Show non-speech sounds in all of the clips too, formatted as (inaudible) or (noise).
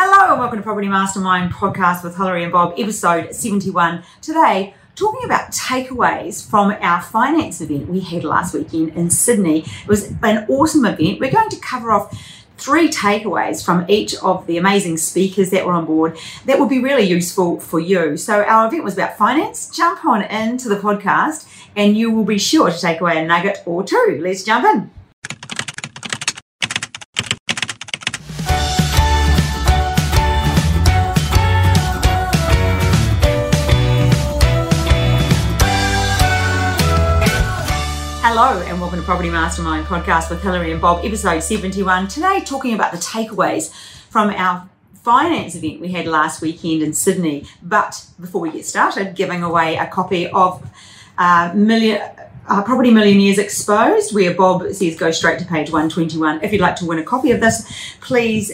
Hello and welcome to Property Mastermind podcast with Hilary and Bob, episode 71. Today, talking about takeaways from our finance event we had last weekend in Sydney. It was an awesome event. We're going to cover off three takeaways from each of the amazing speakers that were on board that will be really useful for you. So, our event was about finance. Jump on into the podcast and you will be sure to take away a nugget or two. Let's jump in. Hello and welcome to Property Mastermind podcast with Hilary and Bob, episode 71. Today, talking about the takeaways from our finance event we had last weekend in Sydney. But before we get started, giving away a copy of uh, Million. Uh, Property Millionaires Exposed, where Bob says go straight to page 121. If you'd like to win a copy of this, please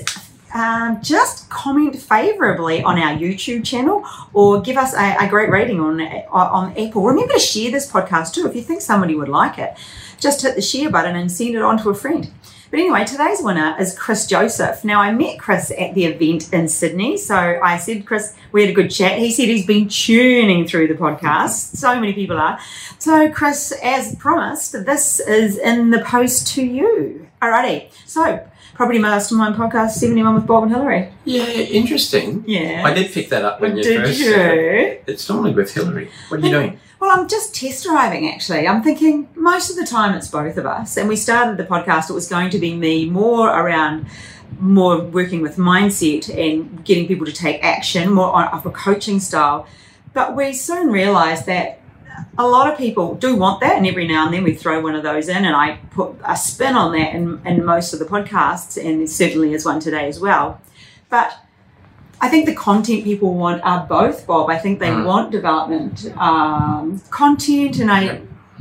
um, just comment favourably on our YouTube channel or give us a, a, great rating on on Apple. Remember to share this podcast too if you think somebody would like it. Just hit the share button and send it on to a friend. But anyway, today's winner is Chris Joseph. Now, I met Chris at the event in Sydney. So I said, Chris, we had a good chat. He said he's been tuning through the podcast. (laughs) So many people are. So, Chris, as promised, this is in the post to you. Alrighty. So, Property Mastermind podcast 71 with Bob and Hilary. Yeah, interesting. Yeah. I did pick that up when you Did first you? it. It's normally with Hillary. What are you doing? Well, I'm just test driving actually. I'm thinking most of the time it's both of us. And we started the podcast, it was going to be me more around more working with mindset and getting people to take action, more on, of a coaching style. But we soon realized that a lot of people do want that, and every now and then we throw one of those in, and I put a spin on that in, in most of the podcasts, and there certainly is one today as well. But I think the content people want are both, Bob. I think they Mm. want development um, content, and I,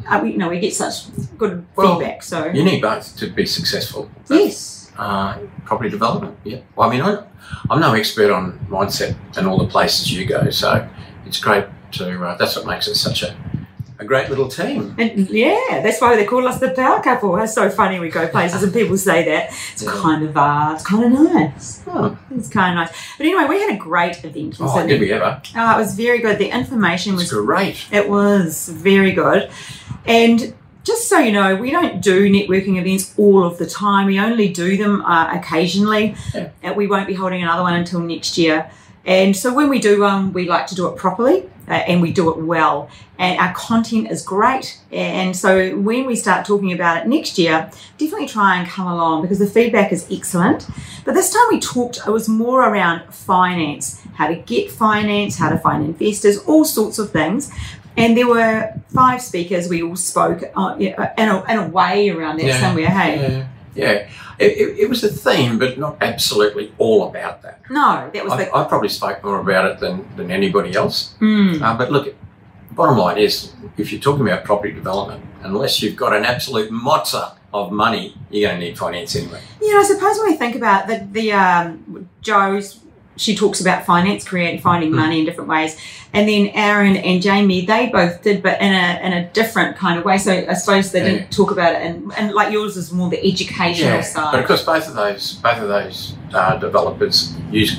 I, you know, we get such good Well, feedback. So You need both to be successful. Yes, Uh, property development, yeah. Well, I mean, I, I'm no expert on mindset and all the places you go, so it's great to, uh, that's what makes it such a, a great little team. and yeah, that's why they call us the power couple. It's so funny we go places and people say that. It's Yeah. kind of uh, it's kind of nice. Oh, It's kind of nice. But anyway, we had a great event oh did we ever? Oh, it was very good. The information It's was great. it was very good. And just so you know, we don't do networking events all of the time. We only do them uh, occasionally. Yeah. And we won't be holding another one until next year. And so when we do one, we like to do it properly uh, and we do it well. And our content is great. And so when we start talking about it next year, definitely try and come along because the feedback is excellent. But this time we talked, it was more around finance, how to get finance, how to find investors, all sorts of things. And there were five speakers. We all spoke uh, in, a, in a way around that Yeah. somewhere. Hey, Yeah. Yeah. It, it, it was a theme, but not absolutely all about that. no, that was I, the. I probably spoke more about it than, than anybody else. Mm, Uh, but look, bottom line is, if you're talking about property development, unless you've got an absolute mozza of money, you're going to need finance anyway. yeah, I suppose when we think about the the um, Joe's, she talks about finance, creating, finding Mm. money in different ways, and then Aaron and Jamie, they both did, but in a in a different kind of way. So I suppose they didn't talk about it, and and like yours is more the educational but side. But of course, both of those both of those uh, developers use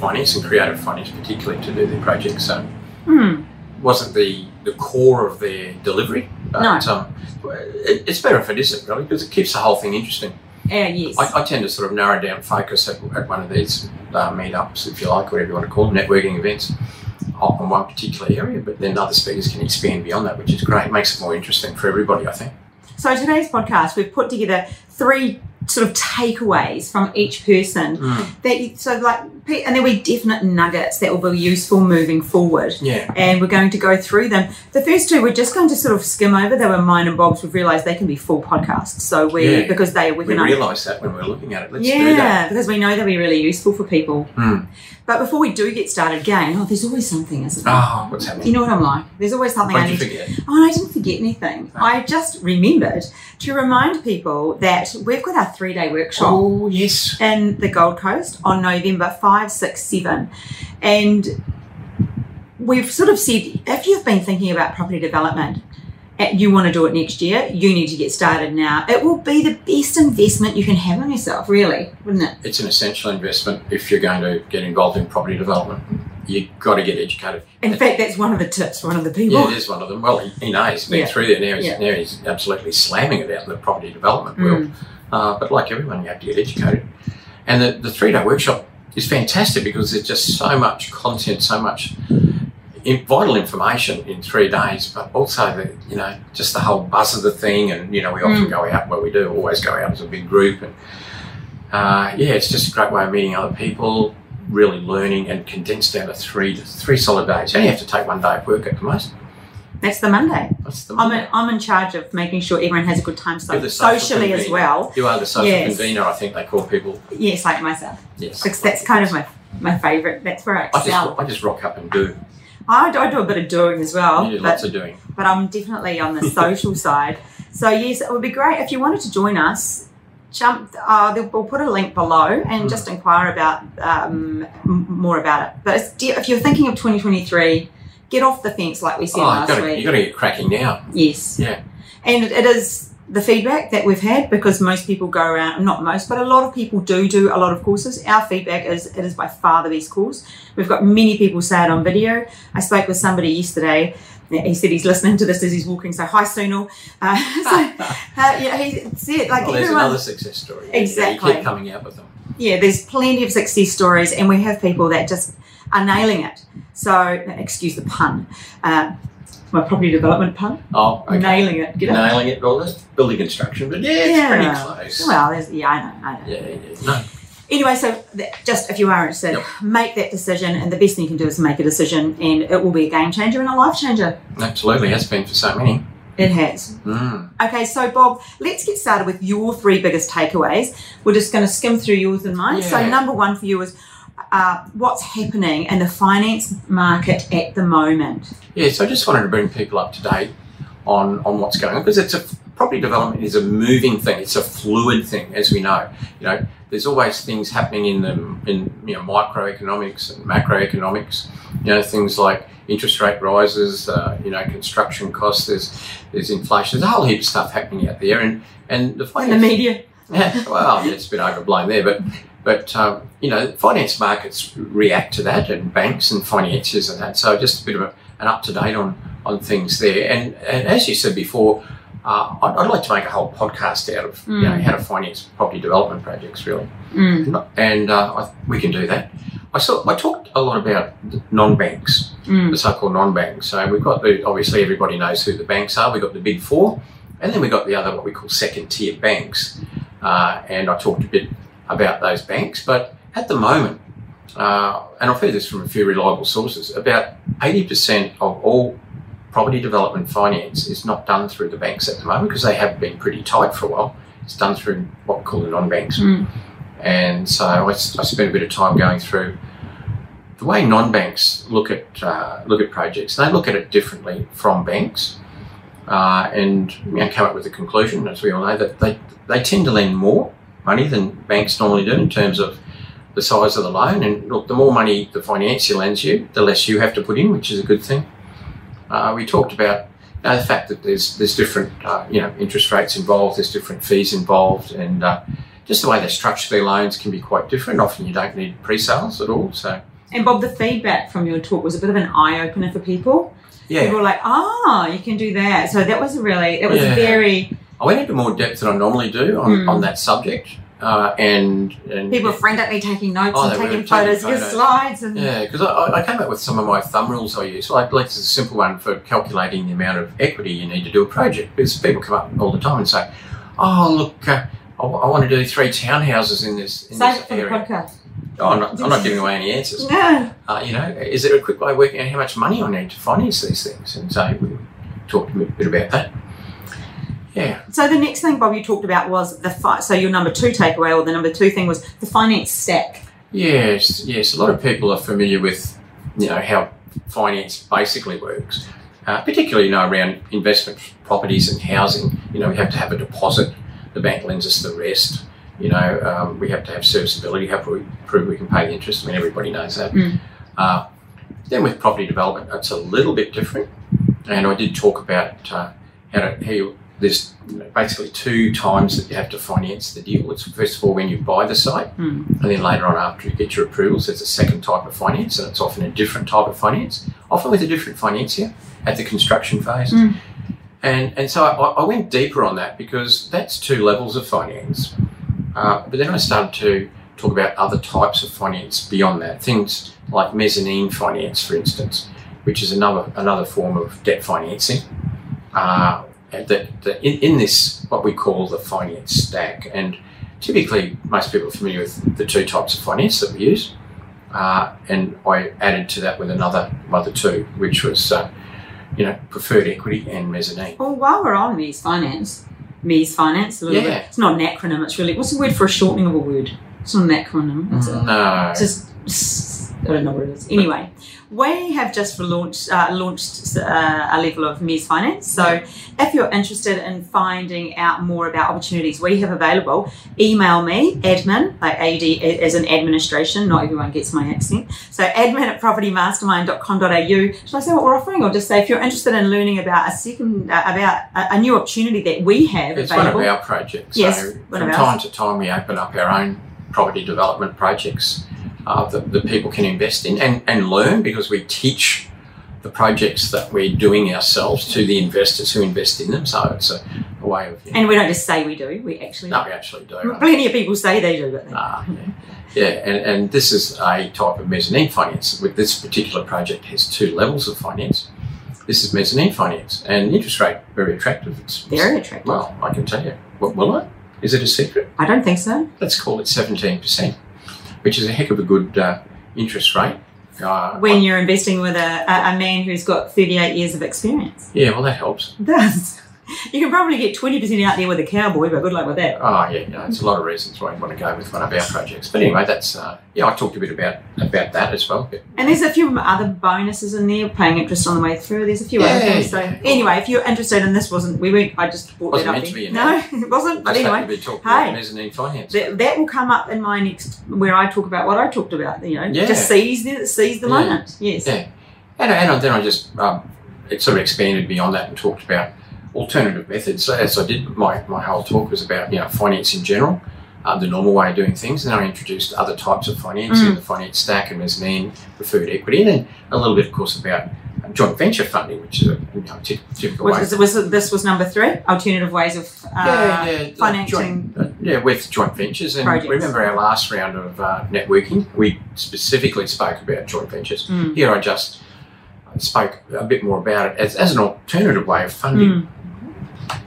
finance and creative finance particularly to do their projects. So Hmm. wasn't the the core of their delivery. But, No. Um, it, it's better if it isn't really because it keeps the whole thing interesting. Uh, yes. I, I tend to sort of narrow down focus at, at one of these uh, meetups, if you like, whatever you want to call them, networking events, on one particular area. But then other speakers can expand beyond that, which is great. It makes it more interesting for everybody, I think. So today's podcast, we've put together three sort of takeaways from each person that you, so like and there'll be definite nuggets that will be useful moving forward Yeah. and we're going to go through them the first two we're just going to sort of skim over they were mine and bob's we've realized they can be full podcasts so we Yeah. because they we We can realised that when we're looking at it. Let's do yeah because we know they'll be really useful for people Hmm. but before we do get started again oh there's always something isn't there Oh, what's happening? you know what I'm like. There's always something what I need you to forget? Oh, I didn't forget anything. No. I just remembered to remind people that we've got our three day workshop Oh, yes. in the Gold Coast on November 5, 6, 7. And we've sort of said if you've been thinking about property development, uh, you want to do it next year, you need to get started now. It will be the best investment you can have on yourself, really, wouldn't it? It's an essential investment if you're going to get involved in property development. You've got to get educated. In fact, that's one of the tips, one of the people. Yeah, it is one of them. Well, he, he knows. He's been Yeah. through there now. He's, Yeah. now he's absolutely slamming it out in the property development world. Mm. Uh, but like everyone, you have to get educated. And the, the three day workshop is fantastic because there's just so much content, so much vital information in three days, but also the, you know, just the whole buzz of the thing. And, you know, we often Mm. go out, well, we do always go out as a big group. And uh, yeah, it's just a great way of meeting other people, really learning and condensed down to three, three solid days. You only have to take one day of work at the most. That's the Monday. That's the I'm in, I'm in charge of making sure everyone has a good time so You're the social socially as well. You are the social Yes. convener, I think they call people. Yes, like myself. Yes. Because that's kind of my, my favourite. That's where I I excel. just, I just rock up and do. I, do, I do a bit of doing as well. you do but lots of doing. but I'm definitely on the (laughs) social side. So yes, it would be great if you wanted to join us. Jump. Uh, we'll put a link below and Mm. just inquire about um, more about it. But it's, de- if you're thinking of 2023, get off the fence like we said Oh, you last got to week. you got to get cracking now. Yes. Yeah. And it is the feedback that we've had because most people go around, not most, but a lot of people do do a lot of courses. Our feedback is it is by far the best course. We've got many people say it on video. I spoke with somebody yesterday. He said he's listening to this as he's walking. So hi, Sunil. Uh, (laughs) so (laughs) uh, yeah, he said like well, there's everyone. another success story. Yeah, Exactly. You keep coming out with them. Yeah, there's plenty of success stories, and we have people that just are nailing it. So excuse the pun. Uh, my property development pun. Oh, okay. Nailing it. Get? Nailing it. Well, that's building construction, but yeah, it's Yeah. pretty close. Well, there's, yeah, I know, I know. yeah, yeah, yeah. No. Anyway, so just if you are interested, Yep. make that decision, and the best thing you can do is make a decision, and it will be a game changer and a life changer. Absolutely, has been for so many. It has. Mm. Okay, so Bob, let's get started with your three biggest takeaways. We're just going to skim through yours and mine. So, number one for you is uh, what's happening in the finance market at the moment. Yeah, so I just wanted to bring people up to date on, on what's going on because it's a property development is a moving thing. It's a fluid thing, as we know. You know, there's always things happening in the in you know microeconomics and macroeconomics. You know, things like interest rate rises. Uh, you know, construction costs. There's there's inflation. There's a whole heap of stuff happening out there, and and the In the media. (laughs) well, it's been overblown there, but but um, you know, finance markets react to that, and banks and financiers and that. So just a bit of a, an up to date on on things there. And and as you said before, uh, I'd, I'd like to make a whole podcast out of you know Mm. how to finance property development projects, really. Mm, And uh, I, we can do that. I saw I talked a lot about non banks mm, the so-called non-banks. So we've got the obviously everybody knows who the banks are. We've got the big four, and then we've got the other what we call second-tier banks. Uh, and I talked a bit about those banks, but at the moment, uh, and I've heard this from a few reliable sources, about eighty percent of all property development finance is not done through the banks at the moment because they have been pretty tight for a while. It's done through what we call the non-banks. mm, And so I spent a bit of time going through the way non-banks look at uh, look at projects. They look at it differently from banks, uh, and you know, come up with a conclusion, as we all know, that they they tend to lend more money than banks normally do in terms of the size of the loan. And look, the more money the financier lends you, the less you have to put in, which is a good thing. Uh, we talked about the fact that there's there's different uh, you know interest rates involved, there's different fees involved, and uh, just the way they structure their loans can be quite different. Often you don't need pre-sales at all. So And Bob, the feedback from your talk was a bit of an eye opener for people. Yeah, People were like, "Ah, you can do that." So that was a really, it was Yeah. very. I went into more depth than I normally do on, Mm. on that subject, uh, and and People were frantically taking notes Oh, and taking taking photos of your photos. slides and Yeah, because I, I came up with some of my thumb rules I use. Like, like it's a simple one for calculating the amount of equity you need to do a project. Because people come up all the time and say, "Oh, look, uh, I, want to do three townhouses in this in save this it for the area." Oh, I'm not, I'm not giving away any answers. No. Uh, you know, is there a quick way of working out how much money I need to finance these things? And so we talked a bit about that. Yeah, So the next thing, Bob, you talked about was the fi- so your number two takeaway or the number two thing was the finance stack. yes, yes. A lot of people are familiar with, you know, how finance basically works, uh, particularly, you know, around investment properties and housing. You know, we have to have a deposit. The bank lends us the rest. You know, um, we have to have serviceability. Have to prove we can pay the interest. I mean, everybody knows that. Mm. Uh, then with property development, it's a little bit different. And I did talk about uh, how to how you, there's basically two times that you have to finance the deal. It's first of all when you buy the site, Hmm. and then later on after you get your approvals, there's a second type of finance, and it's often a different type of finance, often with a different financier at the construction phase. Mm. And and so I, I went deeper on that because that's two levels of finance. Uh, but then I started to talk about other types of finance beyond that, things like mezzanine finance, for instance, which is another another form of debt financing. Uh, that, that in, in this what we call the finance stack, and typically most people are familiar with the two types of finance that we use. Uh, and I added to that with another other two, which was uh, you know preferred equity and mezzanine. Well, while we're on these Finance, Mezz Finance, a little Yeah. bit. It's not an acronym. It's really what's the word for a shortening of a word? It's not an acronym. It's a, mm, No, it's just I don't know what it is. Anyway, we have just launched uh, launched uh, a level of Mezz Finance. So, if you're interested in finding out more about opportunities we have available, email me admin like AD as an administration. Not everyone gets my accent. So, admin at propertymastermind.com.au. Should I say what we're offering, or just say if you're interested in learning about a second uh, about a, a new opportunity that we have it's one available? of our projects. Yes, so one from time to time we open up our own property development projects uh, that, that people can invest in and, and learn because we teach the projects that we're doing ourselves to the investors who invest in them. So it's a, a way of you know, and we don't just say we do; we actually. no, we actually do. Plenty of people say they do, but they Ah, yeah. yeah, and, and this is a type of mezzanine finance. With this particular project has two levels of finance. This is mezzanine finance, and interest rate very attractive. It's very attractive. well, I can tell you. What will it? Is it a secret? I don't think so. Let's call it seventeen percent, which is a heck of a good uh, interest rate. Uh, when you're investing with a, a, a man who's got 38 years of experience. yeah, well, that helps. It does. You can probably get 20% out there with a cowboy, but good luck with that. Oh, yeah, yeah. There's a lot of reasons why you want to go with one of our projects. But anyway, that's uh, yeah. I talked a bit about about that as well. But And there's a few other bonuses in there, paying interest on the way through. There's a few Yeah, other things. So yeah. anyway, if you're interested in this, wasn't we weren't? I just brought Wasn't that up. meant to be, no, (laughs) it wasn't. But anyway, to be hey. about mezzanine finance. that, that will come up in my next where I talk about what I talked about. You know, Yeah. just seize the seize the moment. Yes. Yeah. And, and then I just um, it sort of expanded beyond that and talked about alternative methods. So as I did, my, my whole talk was about you know finance in general, uh, the normal way of doing things, and then I introduced other types of financing, Mm. the finance stack and mezzanine, preferred equity, and then a little bit, of course, about uh, joint venture funding, which is a you know, ty- typical way. Was, was, this was number three? Alternative ways of uh, yeah, yeah, financing. Joint, uh, yeah, with joint ventures. And Projects. remember our last round of uh, networking, we specifically spoke about joint ventures. Mm. Here I just spoke a bit more about it as, as an alternative way of funding. Mm.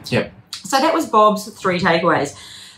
Yep. So that was Bob's three takeaways.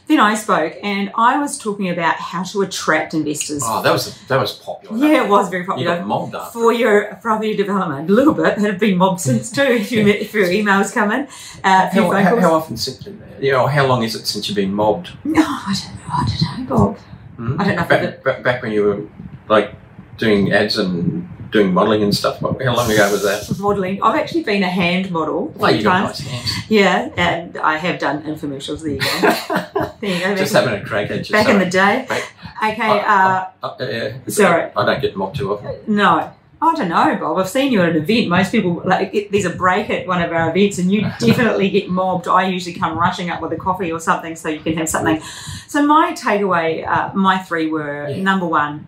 Then I spoke and I was talking about how to attract investors. Oh, that was that was popular. yeah, it was very You popular. got mobbed after. For your property development, a little bit. Had been mobbed since too. If, you, if your emails come in, uh, How, how, how often since you know how long is it since you've been mobbed? no, I don't know. I don't know, Bob. Hmm? I don't know Back, back, back when you were like doing ads and doing modelling and stuff. How long ago was that? Modelling. I've actually been a hand model three you got nice hands. Yeah, and I have done infomercials. There you go. (laughs) There you go. Just having a crack at you. back in the day. Back- Okay. Uh, Uh, yeah. Sorry. I don't get mobbed too often. No. I don't know, Bob. I've seen you at an event. Most people like it, there's a break at one of our events, and you (laughs) definitely get mobbed. I usually come rushing up with a coffee or something, so you can have something. So my takeaway, uh, my three were Yeah. number one,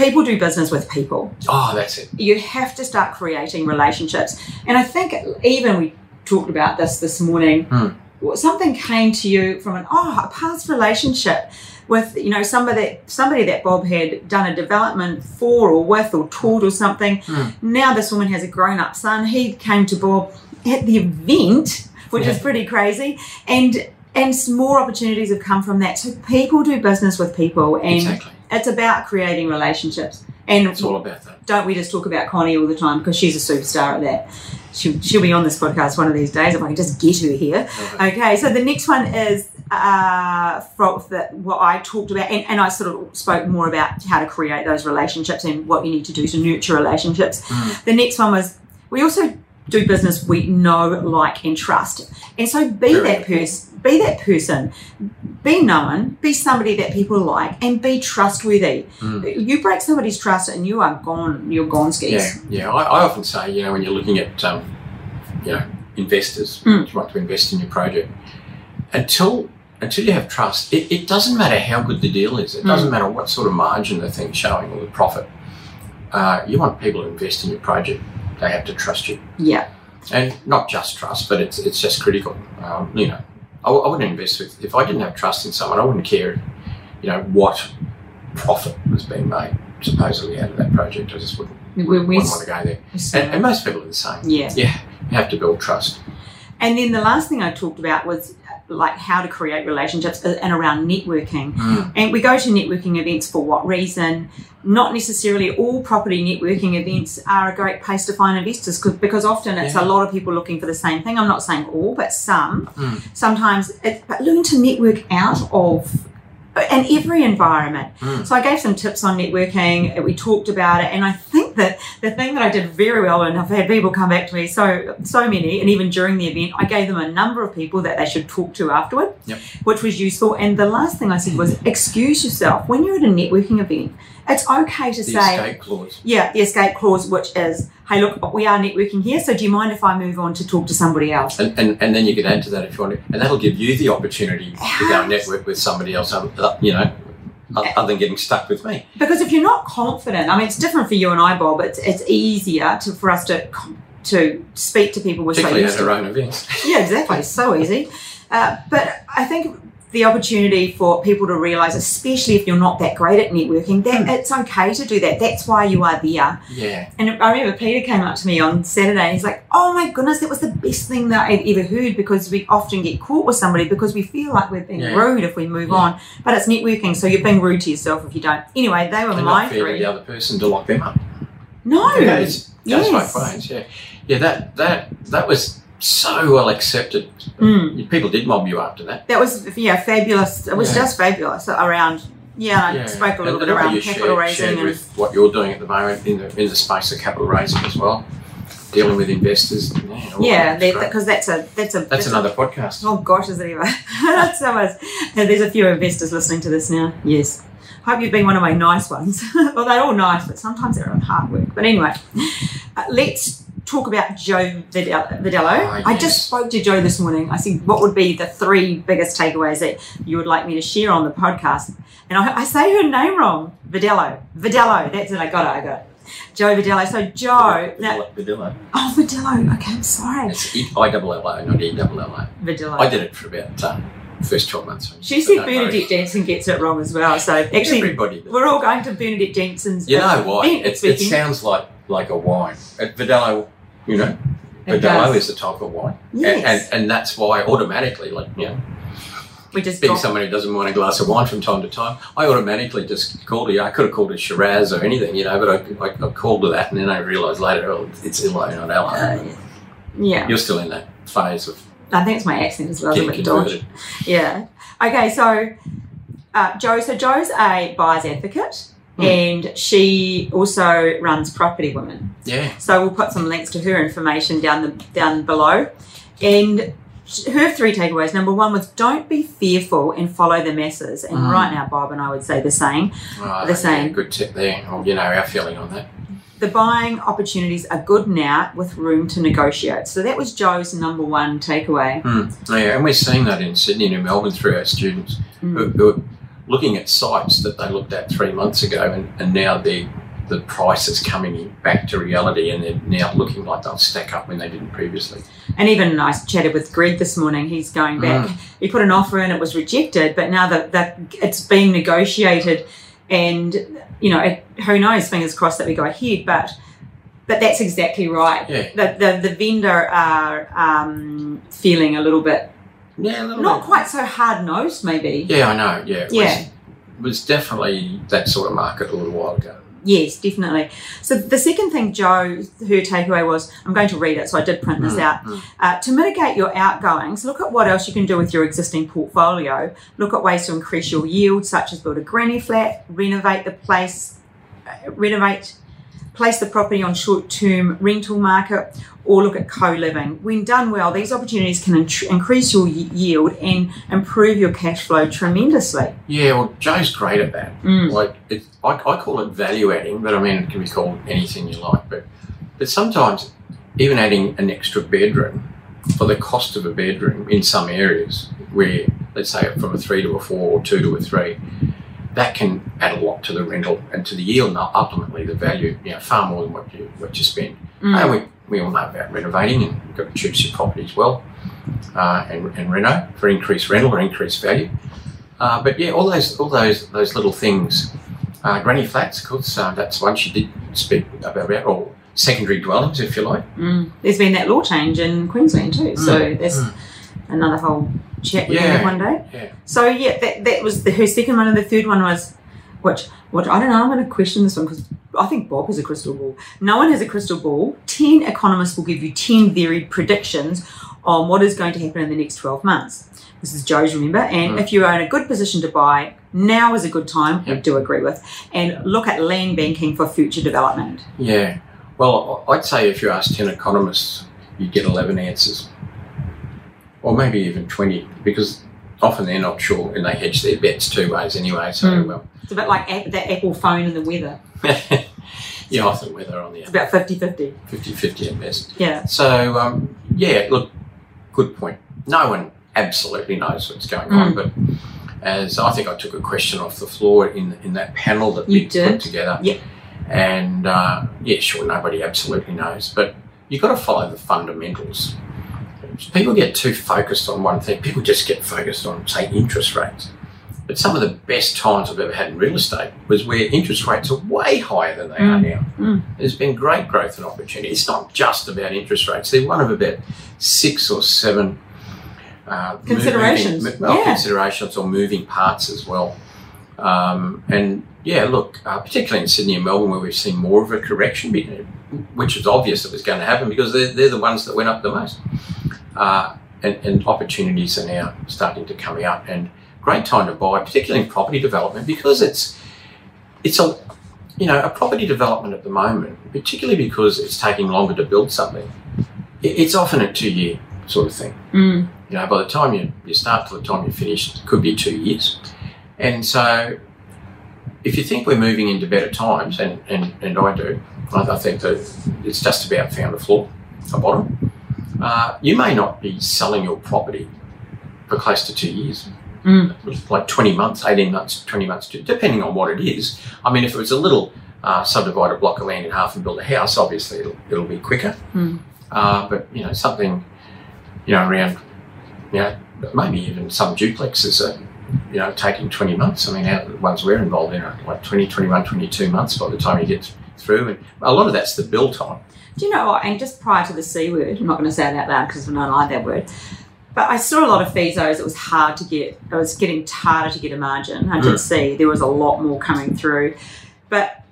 people do business with people. Oh, that's it. You have to start creating relationships, and I think even we talked about this this morning. Hmm. Something came to you from an oh a past relationship with you know somebody somebody that Bob had done a development for or with or taught or something. Hmm. Now this woman has a grown up son. He came to Bob at the event, which is pretty crazy, and and more opportunities have come from that. So people do business with people, and exactly. it's about creating relationships. And It's all about that. don't we just talk about Connie all the time because she's a superstar at that. She'll, she'll be on this podcast one of these days if I can just get her here. Okay, so the next one is uh, from the, what I talked about, and, and I sort of spoke more about how to create those relationships and what you need to do to nurture relationships. Mm. The next one was we also do business we know, like, and trust, and so be Very that person. Be that person. Be known. Be somebody that people like, and be trustworthy. Mm. You break somebody's trust, and you are gone. You're gone skis. Yeah, yeah. I, I often say, you know, when you're looking at, um, you know, investors Mm. who want to invest in your project. Until until you have trust, it, it doesn't matter how good the deal is. It doesn't Mm. matter what sort of margin the thing's showing or the profit. Uh, you want people to invest in your project. They have to trust you, Yeah. and not just trust, but it's it's just critical. Um, you know, I, w- I wouldn't invest with if I didn't have trust in someone. I wouldn't care, you know, what profit was being made supposedly out of that project. I just wouldn't, We, we, wouldn't want to go there. And, and most people are the same. yeah. Yeah, you have to build trust. And then the last thing I talked about was like how to create relationships and around networking. Mm. And we go to networking events for what reason? Not necessarily all property networking events are a great place to find investors because often it's Yeah. a lot of people looking for the same thing. I'm not saying all, but some. Mm. Sometimes, it, but learn to network out of in every environment. Mm. So I gave some tips on networking. We talked about it, and I think that the thing that I did very well, and I've had people come back to me so so many, and even during the event, I gave them a number of people that they should talk to afterward, Yep. which was useful. And the last thing I said was, excuse yourself when you're at a networking event. It's okay to The say, escape clause. yeah, the escape clause, which is, hey, look, we are networking here, so do you mind if I move on to talk to somebody else? And, and, and then you can add to that if you want to, and that'll give you the opportunity to go and network with somebody else, um, uh, you know, other than getting stuck with me. Because if you're not confident, I mean, it's different for you and I, Bob. It's it's easier to for us to to speak to people we're so used at to. our own events. Yeah, exactly. So easy. Uh, but I think the opportunity for people to realise, especially if you're not that great at networking, that hmm. it's okay to do that. That's why you are there. Yeah. And I remember Peter came up to me on Saturday and he's like, Oh my goodness, that was the best thing that I've ever heard because we often get caught with somebody because we feel like we're being Yeah. rude if we move Yeah. on. But it's networking, so you're being rude to yourself if you don't. Anyway, they were And my not fair to three. the other person to lock them up. No. It goes, goes Yes. both ways, yeah. Yeah, that, that, that was so well accepted. Mm. People did mob you after that. That was yeah, fabulous. It was Yeah. just fabulous around yeah, I spoke a little And bit around capital shared, raising shared and with what you're doing at the moment in the in the space of capital raising as well, dealing with investors. Yeah, all yeah, that's because that's a that's a that's a- another podcast. Oh gosh, is it ever? (laughs) That's so much. There's a few investors listening to this now. Yes. Hope you've been one of my nice ones. (laughs) well, they're all nice, but sometimes they're on hard work. But anyway, uh, let's talk about Joe Vidello. Ah, I just spoke to Joe this morning. I said, what would be the three biggest takeaways that you would like me to share on the podcast? And I, I say her name wrong. Vidello. Vidello. That's it. I got it. I got it. Joe Vidello. So Joe. Now, Vidilla. oh, Vidello. Okay, I'm sorry. It's E- I double L O, not E double L O. Vidello. I did it for about uh, first twelve months. She said. Bernadette Jensen gets it wrong as well. So actually, we're all going to Bernadette Jensen's. You uh, know why? event It, it sounds like like a wine. At Vidello, you know, Vidello is the type of wine, and, Yes. and and that's why automatically, like you know, we just being someone who doesn't want a glass of wine from time to time, I automatically just called it. I could have called it Shiraz or anything, you know, but I, I, I called it that, and then I realised later, oh, it's Illo, not Ella. uh, yeah. You're still in that phase of I think it's my accent as well. It's a bit dodgy. Yeah. Okay, so uh, Joe. So Joe's a buyer's advocate, Hmm. and she also runs Property Women. Yeah, So we'll put some links to her information down the down below. And her three takeaways. Number one was don't be fearful and follow the masses. And Mm. right now, Bob and I would say the same. right, The same. yeah, good tip there. Well, you know our feeling on that. The buying opportunities are good now with room to negotiate. So that was Joe's number one takeaway. Mm. Yeah, and we're seeing that in Sydney and in Melbourne through our students Mm. who, who are looking at sites that they looked at three months ago, and, and now the the price is coming back to reality, and they're now looking like they'll stack up when they didn't previously. And even I chatted with Greg this morning. He's going back. Mm. He put an offer in, it was rejected, but now that, that it's being negotiated, and you know, who knows? Fingers crossed that we go ahead. But but that's exactly right. Yeah, The the, the vendor are um, feeling a little bit yeah, a little not bit. quite so hard nosed, maybe. Yeah, I know. Yeah, it Yeah. Was, it was definitely that sort of market a little while ago. Yes, definitely. So the second thing, Joe, her takeaway was, I'm going to read it, so I did print this Mm, out. mm. Uh, to mitigate your outgoings, look at what else you can do with your existing portfolio. Look at ways to increase your yield, such as build a granny flat, renovate the place, uh, renovate, place the property on short-term rental market, or look at co-living. When done well, these opportunities can in- increase your yield and improve your cash flow tremendously. Yeah, well, Joe's great at that. Mm. Like, it, I, I call it value adding, but I mean, it can be called anything you like. But, but sometimes, even adding an extra bedroom for the cost of a bedroom in some areas, where let's say from a three to a four or two to a three, that can add a lot to the rental and to the yield and ultimately the value. You know, far more than what you what you spend. Mm. And we, we all know about renovating and you've got to choose your properties well uh, and, and reno for increased rental or increased value. Uh, but yeah, all those all those those little things. Uh, granny flats, of course, uh, that's one she did speak about, or secondary dwellings, if you like. Mm. There's been that law change in Queensland too, so Mm, that's mm. another whole chat we Yeah, one day. yeah. So yeah, that, that was the, her second one, and the third one was, which which I don't know. I'm going to question this one because I think Bob has a crystal ball. No one has a crystal ball. Ten economists will give you ten varied predictions on what is going to happen in the next twelve months. This is Joe's, remember? And Mm. if you are in a good position to buy, now is a good time. I do agree with. And look at land banking for future development. Yeah. Well, I'd say if you ask 10 economists, you get 11 answers. Or maybe even 20, because often they're not sure and they hedge their bets two ways anyway. So, Mm. well, It's a bit like that Apple phone and the weather. (laughs) yeah, I think weather on the It's about 50-50. 50 50 at best. Yeah. So, um, yeah, look, good point. No one absolutely knows what's going on, Mm. but as I think I took a question off the floor in in that panel that You we did? put together. Yeah. And uh, yeah, sure, nobody absolutely knows, but you've got to follow the fundamentals. People get too focused on one thing. People just get focused on, say, interest rates. But some of the best times I've ever had in real estate was where interest rates are way higher than they are Mm. now. Mm. There's been great growth and opportunity. It's not just about interest rates. They're one of about six or seven uh, Considerations, moving- well, yeah. considerations or moving parts as well. Um, and yeah, look, uh, particularly in Sydney and Melbourne, where we've seen more of a correction, which was obvious it was going to happen because they're, they're the ones that went up the most. Uh, and, and opportunities are now starting to come out, and great time to buy, particularly in property development, because it's it's a you know a property development at the moment, particularly because it's taking longer to build something. it- It's often a two year sort of thing. Mm. You know, by the time you, you start to the time you finish, it could be two years. And so, if you think we're moving into better times, and, and, and I do, I, I think that it's just about found a floor, a bottom, uh, you may not be selling your property for close to two years. Mm. Like 20 months, 18 months, 20 months, depending on what it is. I mean, if it was a little uh, subdivide a block of land in half and build a house, obviously it'll, it'll be quicker. Mm. Uh, but, you know, something, you know, around, you know, maybe even some duplexes are, you know, taking 20 months. I mean, the ones we're involved in are like 20, 21, 22 months by the time you get through. And a lot of that's the build time. Do you know what? And just prior to the C word, I'm not going to say it out loud because I don't like that word. But I saw a lot of feasos. It was hard to get. It was getting harder to get a margin. I did Mm. see there was a lot more coming through, but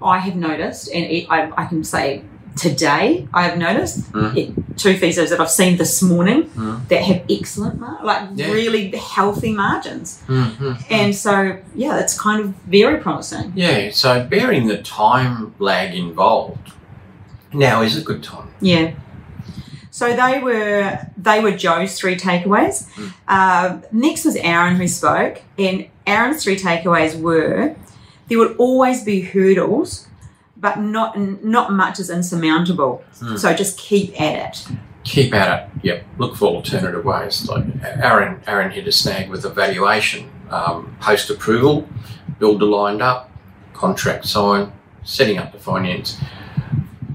I have noticed, and I, I can say today I have noticed Mm. it, two feasos that I've seen this morning Mm. that have excellent, mar- like Yeah. really healthy margins. Mm-hmm. And so, yeah, that's kind of very promising. Yeah, so bearing the time lag involved, now is a good time. Yeah. So they were they were Joe's three takeaways. Mm. Uh, next was Aaron who spoke, and Aaron's three takeaways were there would always be hurdles, but not not much is insurmountable. Mm. So just keep at it. Keep at it. Yep. Look for alternative ways. Like Aaron, Aaron hit a snag with evaluation, um, post approval, builder lined up, contract signed, setting up the finance.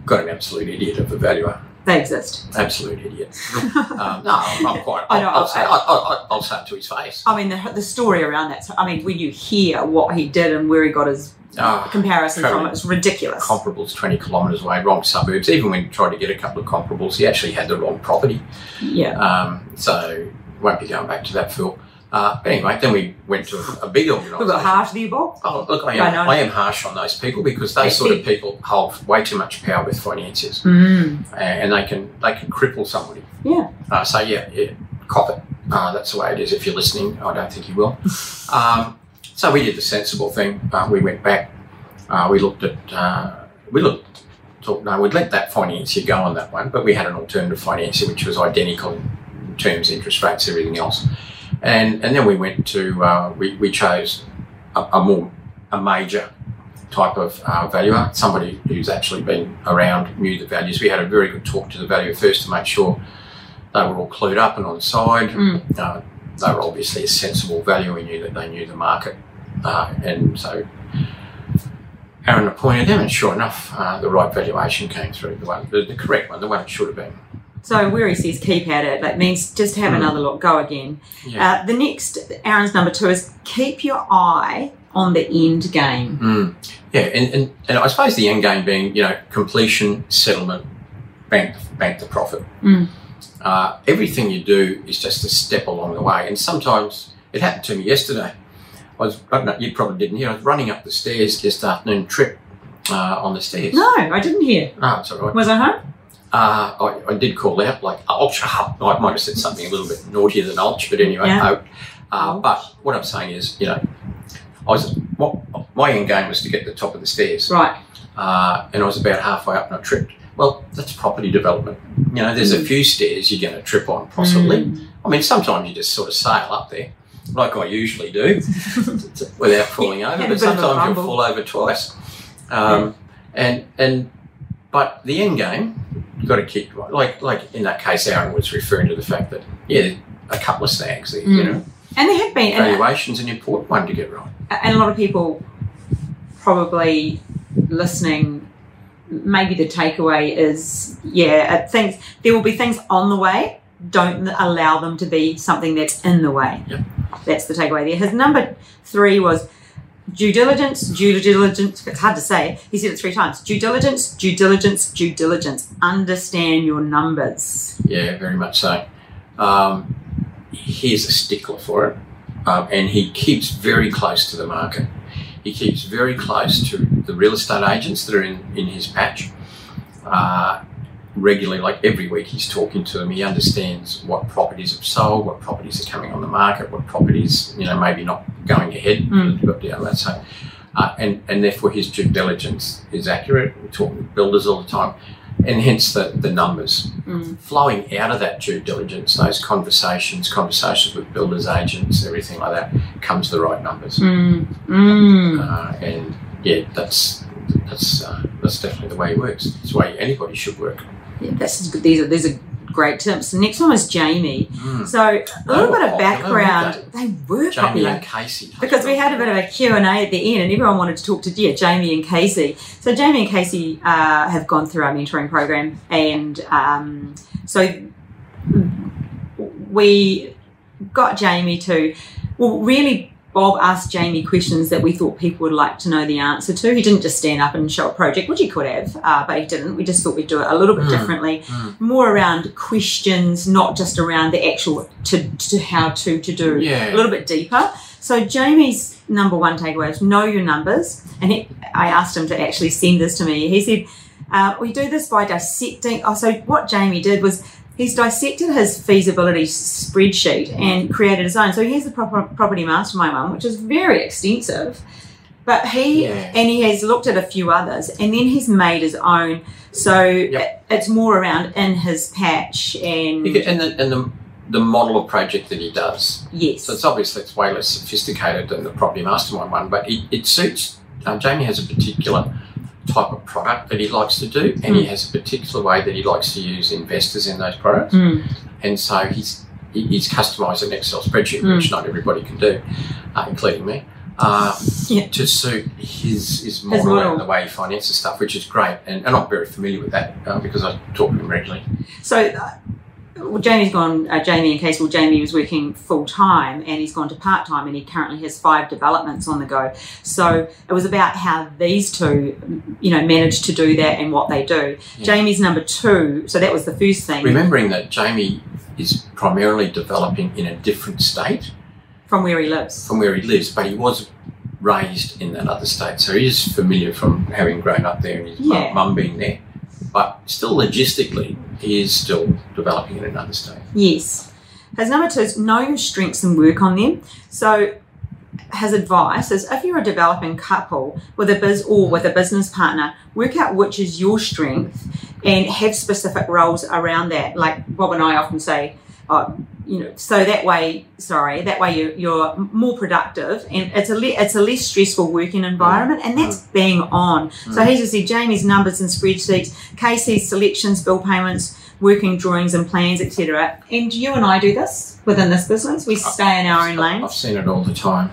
Got an absolute idiot of a valuer. They exist. Absolute idiot. um, (laughs) no, I'm quite. I I'll, know, I'll, I- say, I'll, I'll, I'll say it to his face. I mean, the, the story around that. I mean, when you hear what he did and where he got his Ah, comparison from, it's ridiculous. comparables 20 kilometres away, wrong suburbs. Even when he tried to get a couple of comparables, he actually had the wrong property. Yeah. Um, so won't be going back to that, Phil. Uh, but anyway, then we went to a, a big organisation. harsh there, Bob. Oh, look, I I am, know. I am harsh on those people because those sort of people hold way too much power with finances, Mm. and they can they can cripple somebody. Yeah. Uh, so yeah, yeah, cop it. Uh, that's the way it is. If you're listening, I don't think you will. (laughs) um, so we did the sensible thing. Uh, we went back. Uh, we looked at. Uh, we looked. Thought, no, we'd let that financier go on that one, but we had an alternative financier which was identical in terms, interest rates, everything else. And and then we went to. Uh, we we chose a, a more a major type of uh, valuer, somebody who's actually been around, knew the values. We had a very good talk to the valuer first to make sure they were all clued up and on side. Mm. Uh, they were obviously a sensible value. We knew that they knew the market, uh, and so Aaron appointed them, and sure enough, uh, the right valuation came through, the one, the, the correct one, the one it should have been. So where he says keep at it, that means just have Mm. another look, go again. Yeah. Uh, the next, Aaron's number two is keep your eye on the end game. Mm. Yeah, and, and, and I suppose the end game being, you know, completion, settlement, bank, bank the profit. Mm. Uh, everything you do is just a step along the way. And sometimes it happened to me yesterday. I was, I don't know, you probably didn't hear, I was running up the stairs this afternoon, trip uh, on the stairs. No, I didn't hear. Oh, it's all right. Was I home? Uh, I, I did call out, like, ulch. (laughs) I might have said something a little bit naughtier than ulch, but anyway. Yeah. Uh, but what I'm saying is, you know, I was, what, my end game was to get to the top of the stairs. Right. uh, and I was about halfway up and I tripped. Well, that's property development. You know, there's a Mm. few stairs you're going to trip on, possibly. Mm. I mean, sometimes you just sort of sail up there, like I usually do, (laughs) without falling over. A But a sometimes you'll fall over twice. Um, And and but the end game, you've got to keep like like in that case, Aaron was referring to the fact that yeah, a couple of snags there. You Mm. know, And there have been, and, valuation's an important one to get right. and a lot of people probably listening maybe the takeaway is yeah uh, things there will be things on the way don't allow them to be something that's in the way Yep. that's the takeaway there his number three was due diligence due diligence it's hard to say he said it three times due diligence due diligence due diligence understand your numbers Yeah, very much so. Um, he's a stickler for it, um, and he keeps very close to the market. He keeps very close to the real estate agents that are in, in his patch. Uh, regularly, like every week, he's talking to them. He understands what properties have sold, what properties are coming on the market, what properties, you know, maybe not going ahead. Mm. Yeah, that's so. Uh, and, and therefore, his due diligence is accurate. We talk with builders all the time, and hence the, the numbers Mm. flowing out of that due diligence, those conversations, conversations with builders, agents, everything like that, comes the right numbers. Mm. Uh, and yeah, that's that's uh, that's definitely the way it works. It's the way anybody should work. Yeah, that's good. These are these are great tips. The next one was Jamie. Mm. So a little bit of background. They were Jamie popular and Casey. because we had a bit of a Q and A at the end, and everyone wanted to talk to yeah, Jamie and Casey. So Jamie and Casey uh, have gone through our mentoring program, and um, so we got Jamie to well, really. Bob asked Jamie questions that we thought people would like to know the answer to. He didn't just stand up and show a project, which he could have, uh, but he didn't. We just thought we'd do it a little bit Mm. differently Mm. more around questions, not just around the actual to, to how to to do. Yeah. A little bit deeper. So Jamie's number one takeaway is know your numbers, and he, I asked him to actually send this to me. He said uh, we do this by dissecting. Oh, so what Jamie did was he's dissected his feasibility spreadsheet and created his own. So he has the proper property mastermind one, which is very extensive. But he Yeah. and he has looked at a few others, and then he's made his own. So Yep. it's more around in his patch and and the, and the, the model of project that he does. yes, So it's obviously it's way less sophisticated than the property mastermind one, but it, it suits. Uh, Jamie has a particular type of product that he likes to do, and he Mm. has a particular way that he likes to use investors in those products. Mm, And so he's he- he's customised an Excel spreadsheet, Mm. which not everybody can do, uh, including me, uh, (laughs) Yeah. to suit his his model, model. and the way he finances stuff, which is great. And, and I'm very familiar with that uh, because I talk to him regularly. So, uh, well, Jamie's gone. Uh, Jamie and Case. Well, Jamie was working full time, and he's gone to part time, and he currently has five developments on the go. So it was about how these two, you know, managed to do that and what they do. Yeah. Jamie's number two. So that was the first thing Remembering that Jamie is primarily developing in a different state from where he lives. from where he lives, but he was raised in that other state, so he is familiar from having grown up there and his Yeah. mum being there. But still, logistically, is still developing in another state. Yes. His number two is know your strengths and work on them. So his advice is if you're a developing couple with a biz or with a business partner, work out which is your strength and have specific roles around that. Like Bob and I often say, uh, you know, so that way, sorry, that way you, you're more productive and it's a le- it's a less stressful working environment, and that's bang on. So he just said Jamie's numbers and spreadsheets, Casey's selections, bill payments, working drawings and plans, etc. And you and I do this within this business. We stay in our own lane. I've seen it all the time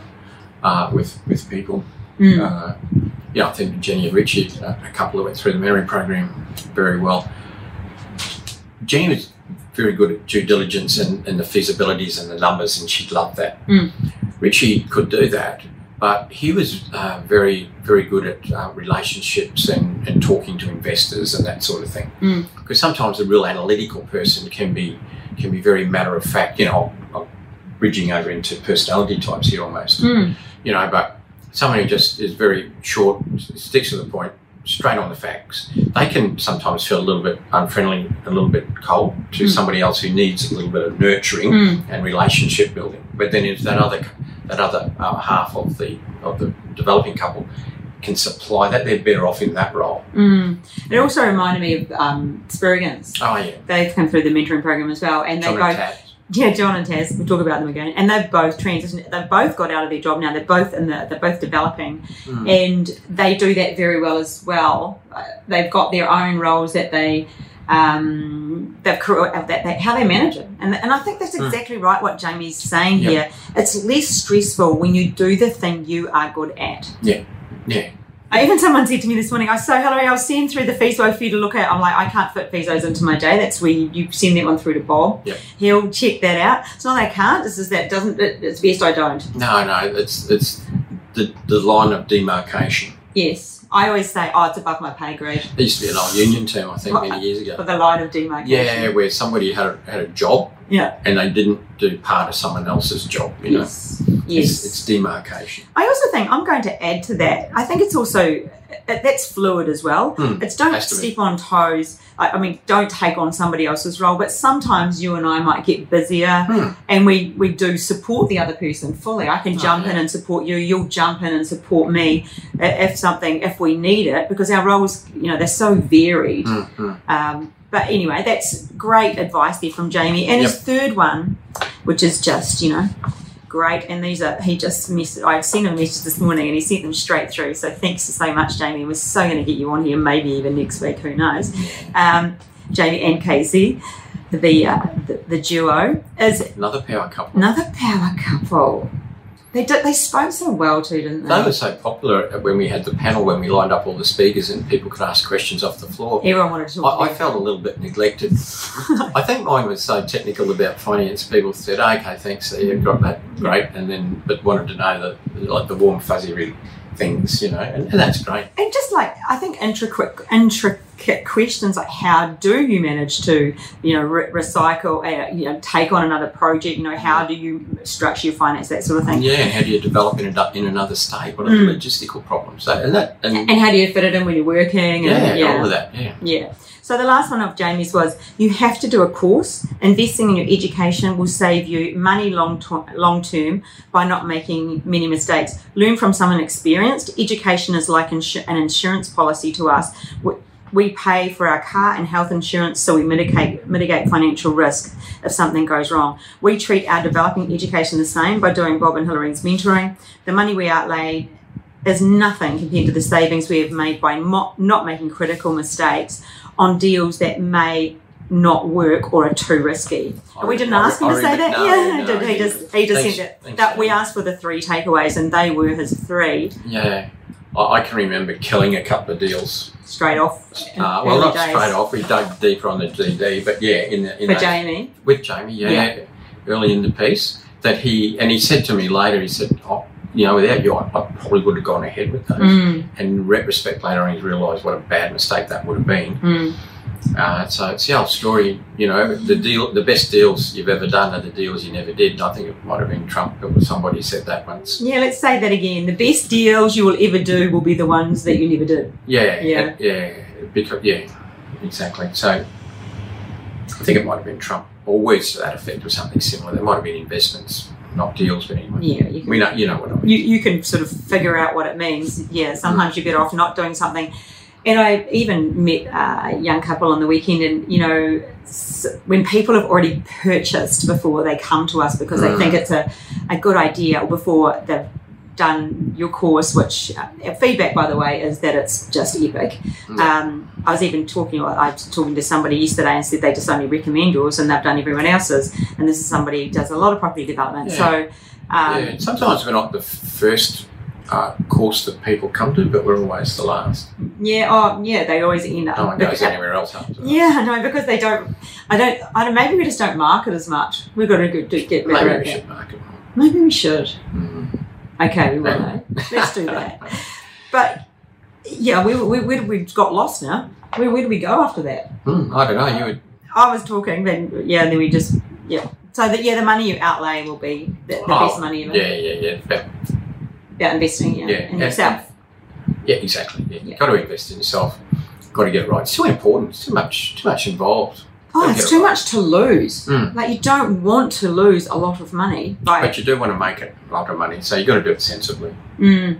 uh, with with people. Mm. Uh, yeah, I think Jenny and Richie, uh, a couple that went through the mentoring program very well. Was very good at due diligence and, and the feasibilities and the numbers, and she'd love that. Mm. Richie could do that, but he was uh, very, very good at uh, relationships and, and talking to investors and that sort of thing. Mm. Because sometimes a real analytical person can be can be very matter of fact. You know, I'm, I'm bridging over into personality types here almost Mm. you know, but someone who just is very short, sticks to the point, straight on the facts, they can sometimes feel a little bit unfriendly, a little bit cold to Mm. somebody else who needs a little bit of nurturing Mm. and relationship building. But then if that other that other uh, half of the of the developing couple can supply that, they're better off in that role. Mm. It also reminded me of um, Spurgans. Oh yeah, They've come through the mentoring program as well, and they John both and Tat. Yeah, John and Taz. We'll talk about them again. And they've both transitioned. They've both got out of their job now. They're both in the. They're both developing, Mm. and they do that very well as well. Uh, they've got their own roles that they. Um, they've uh, that they, how they manage it, and and I think that's Mm. exactly right. What Jamie's saying Yep. here, it's less stressful when you do the thing you are good at. Yeah, yeah. Uh, Even someone said to me this morning, I so Hillary, I was seeing through the feaso for you to look at. I'm like, I can't fit feasos into my day. That's where you, you send that one through to Bob. Yep. He'll check that out. It's not that I can't. It's just that doesn't. It, it's best I don't. No, no, it's it's the the line of demarcation. Yes, I always say, oh, it's above my pay grade. It used to be an old union term, I think, many years ago. But the line of demarcation. Yeah, where somebody had a, had a job Yeah. and they didn't do part of someone else's job, you know. Yes. It's, it's demarcation. I also think I'm going to add to that. I think it's also that's fluid as well. Hmm, It's don't has to be. step on toes. I, I mean, don't take on somebody else's role. But sometimes you and I might get busier, Hmm. and we we do support the other person fully. I can Oh, jump in and support you. You'll jump in and support me if something if we need it because our roles, you know, they're so varied. Mm, mm. Um, but anyway, that's great advice there from Jamie. And his third one, which is just, you know, great. And these are, he just missed. I've sent him a message this morning and he sent them straight through. So thanks so much, Jamie. We're so going to get you on here, maybe even next week, who knows. Um, Jamie and Casey, the, uh, the, the duo, is Another power couple. another power couple. They, did, they spoke so well too, didn't they? They were so popular when we had the panel, when we lined up all the speakers and people could ask questions off the floor. Everyone wanted to talk I, I felt a little bit neglected. (laughs) I think mine was so technical about finance. People said, "Okay, thanks, so you got that, great," and then but wanted to know the like the warm fuzzy real things, you know, and, and that's great. and just like I think intricate intricate questions like how do you manage to you know re- recycle uh, you know take on another project you know how do you structure your finance that sort of thing Yeah, and how do you develop in, a, in another state? What are the Mm. logistical problems? So, and that, and, and how do you fit it in when you're working and yeah, all of that. Yeah, Yeah. So the last one of Jamie's was you have to do a course. Investing in your education will save you money long to- long term by not making many mistakes. Learn from someone experienced. Education is like insu- an insurance policy to us. We, we pay for our car and health insurance so we mitigate mitigate financial risk if something goes wrong. We treat our developing education the same by doing Bob and Hillary's mentoring. The money we outlay is nothing compared to the savings we have made by mo- not making critical mistakes on deals that may not work or are too risky. I we didn't ask him to say that. no, yeah, no, did he he just he just Thanks- said that. that we asked for the three takeaways, and they were his three yeah. I, I can remember killing a couple of deals. straight off. Uh, well, not days. straight off. We dug deeper on the DD, but yeah, in the in for that- Jamie. with Jamie, yeah, Yeah. early in the piece, that he and he said to me later, he said, oh, you know, without you, I, I probably would have gone ahead with those. Mm, And in retrospect, later on, he's realised what a bad mistake that would have been. mm. Uh, so it's the old story, you know, the deal, the best deals you've ever done are the deals you never did. I think it might have been Trump or somebody said that once. Yeah, let's say that again. The best deals you will ever do will be the ones that you never did. Yeah, Yeah. yeah, because yeah, exactly. So I think it might have been Trump or words to that effect or something similar. There might have been investments, not deals, but anyone. Yeah, you can We know, you know what I mean. you, you can sort of figure out what it means. Yeah, sometimes you're better off not doing something. And I even met a young couple on the weekend, and you know, when people have already purchased before they come to us because they Mm. think it's a, a good idea, or before they've done your course, which uh, feedback, by the way, is that it's just epic. Yeah. Um, I was even talking, I was talking to somebody yesterday and said they just only recommend yours and they've done everyone else's. And this is somebody who does a lot of property development. Yeah. So, um, yeah, sometimes we're not the first uh, course that people come to, but we're always the last. yeah, oh, yeah, they always end up. No one goes anywhere else after. Yeah, no, because they don't. I don't. I don't. Maybe we just don't market as much. We've got to get better Maybe at we that. should market more. Maybe we should. Mm. Okay, we will. (laughs) eh? Let's do that. But yeah, we we we we got lost now. Where where do we go after that? Hmm, I don't know. You would, I was talking, then yeah, and then we just yeah. So that yeah, the money you outlay will be the, the Oh, best money ever. yeah, yeah, yeah. But, About investing yeah, Yeah, in and- yourself. yeah, exactly. Yeah. Yeah. You've got to invest in yourself. Got to get it right. It's too important. It's too much. Too much involved. Oh, it's too much to lose. Mm. Like you don't want to lose a lot of money. Like But you do want to make it a lot of money, so you've got to do it sensibly. Mm.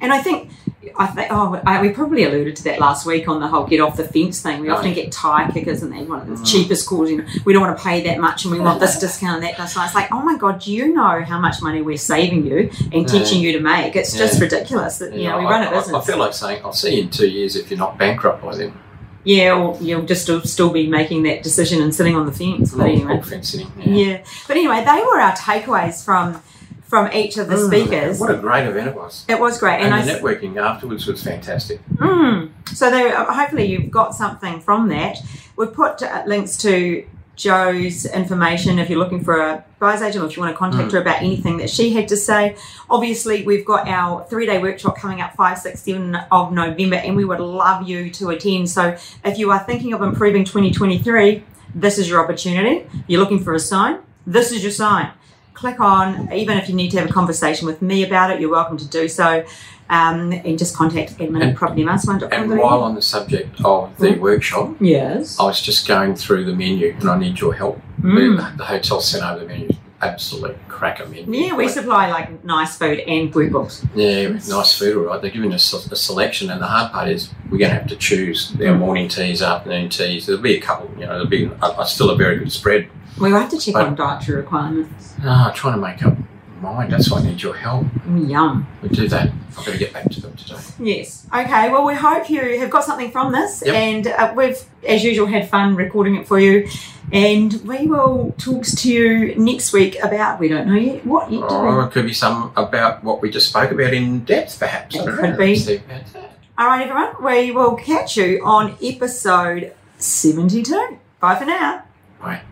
And I think, I think, oh, I, we probably alluded to that last week on the whole get off the fence thing. We Oh, often get tire kickers and they want the Mm. cheapest calls. You know, we don't want to pay that much and we want this (laughs) discount and that discount. It's like, oh my god, do you know how much money we're saving you and Yeah. teaching you to make? It's just ridiculous that you know we I, run a business. I feel like saying, I'll see you in two years if you're not bankrupt by then. Yeah, or you'll just still, be making that decision and sitting on the fence. But anyway, Hook fencing. yeah. But anyway, they were our takeaways from from each of the Mm, speakers. What a great event it was. It was great, And, and, the I networking afterwards was fantastic. Mm. So uh, hopefully you've got something from that. We've put uh, links to Joe's information if you're looking for a buyer's agent or if you want to contact Mm. her about anything that she had to say. Obviously, we've got our three-day workshop coming up 5, 6, 7 of November and we would love you to attend. So if you are thinking of improving 2023, this is your opportunity. You're looking for a sign, this is your sign. Click on, even if you need to have a conversation with me about it, you're welcome to do so. Um, and just contact at And-. And while on the subject of the Mm. workshop, Yes. I was just going through the menu and I need your help. Mm. The, the hotel sent over the menu. Absolute cracker menu. Yeah, we Like, supply like nice food and workbooks. Yeah, nice food, all right. They're giving us a, a selection, and the hard part is we're going to have to choose our Mm. morning teas, afternoon teas. There'll be a couple, you know, there'll be a, a, still a very good spread. We will have to check But- on dietary requirements. Ah, trying to make up mind. That's why I need your help. Mm, yum. We do that. I've got to get back to them today. Yes. Okay. Well, we hope you have got something from this, Yep. and uh, we've, as usual, had fun recording it for you. And we will talk to you next week about we don't know yet what yet. Or it could be some about what we just spoke about in depth, perhaps. It could know. be. See about that. All right, everyone. We will catch you on episode seventy-two. Bye for now. Bye.